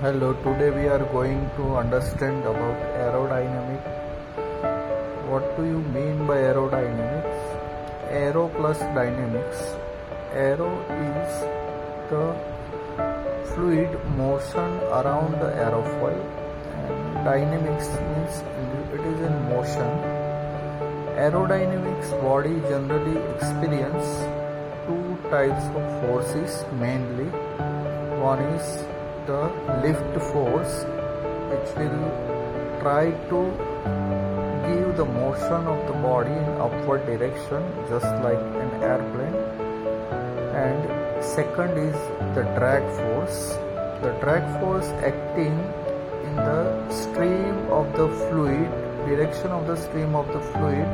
Hello, today we are going to understand about aerodynamic. What do you mean by aerodynamics? Aero plus dynamics. Aero is the fluid motion around the aerofoil and dynamics means it is in motion. Aerodynamics body generally experience two types of forces mainly. One is the lift force which will try to give the motion of the body in upward direction just like an airplane. And second is the drag force. The drag force acting in the stream of the fluid direction of the stream of the fluid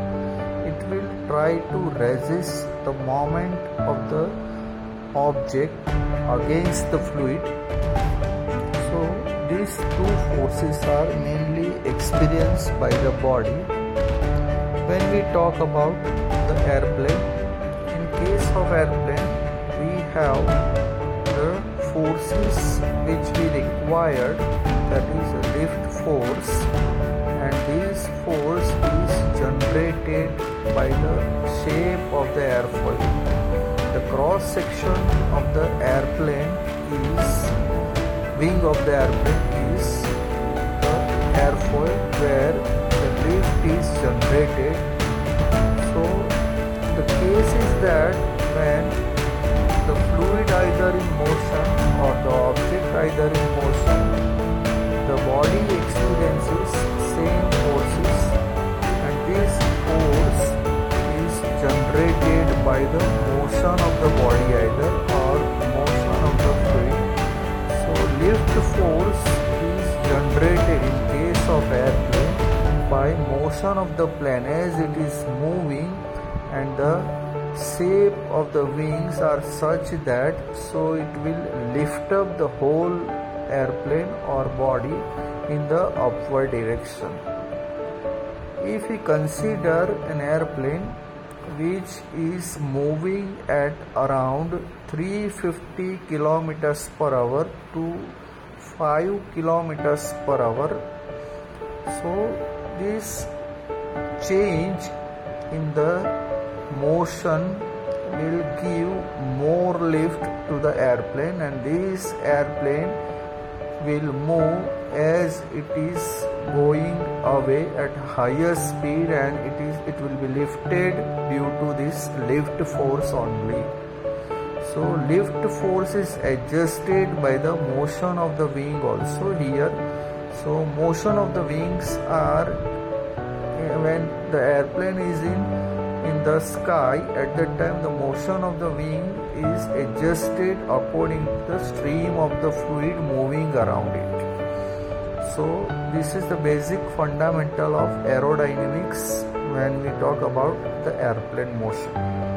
it will try to resist the moment of the object against the fluid these two forces are mainly experienced by the body. When we talk about the airplane in case of airplane we have the forces which we required that is a lift force and this force is generated by the shape of the airfoil. The cross section of the airplane is wing of the airplane is the airfoil where the lift is generated. So the case is that when the fluid either in motion or the object either in motion the body experiences same forces and this force is generated by the motion of the body either lift force is generated in case of airplane. By motion of the plane as it is moving and the shape of the wings are such that so it will lift up the whole airplane or body in the upward direction. If we consider an airplane which is moving at around 350 kilometers per hour to 5 kilometers per hour. So this change in the motion will give more lift to the airplane and this airplane will move as it is going away at higher speed and it is it will be lifted due to this lift force only so lift force is adjusted by the motion of the wing also here. So motion of the wings are eh, when the airplane is in in the sky at that time the motion of the wing is adjusted according to the stream of the fluid moving around it. So this is the basic fundamental of aerodynamics when we talk about the airplane motion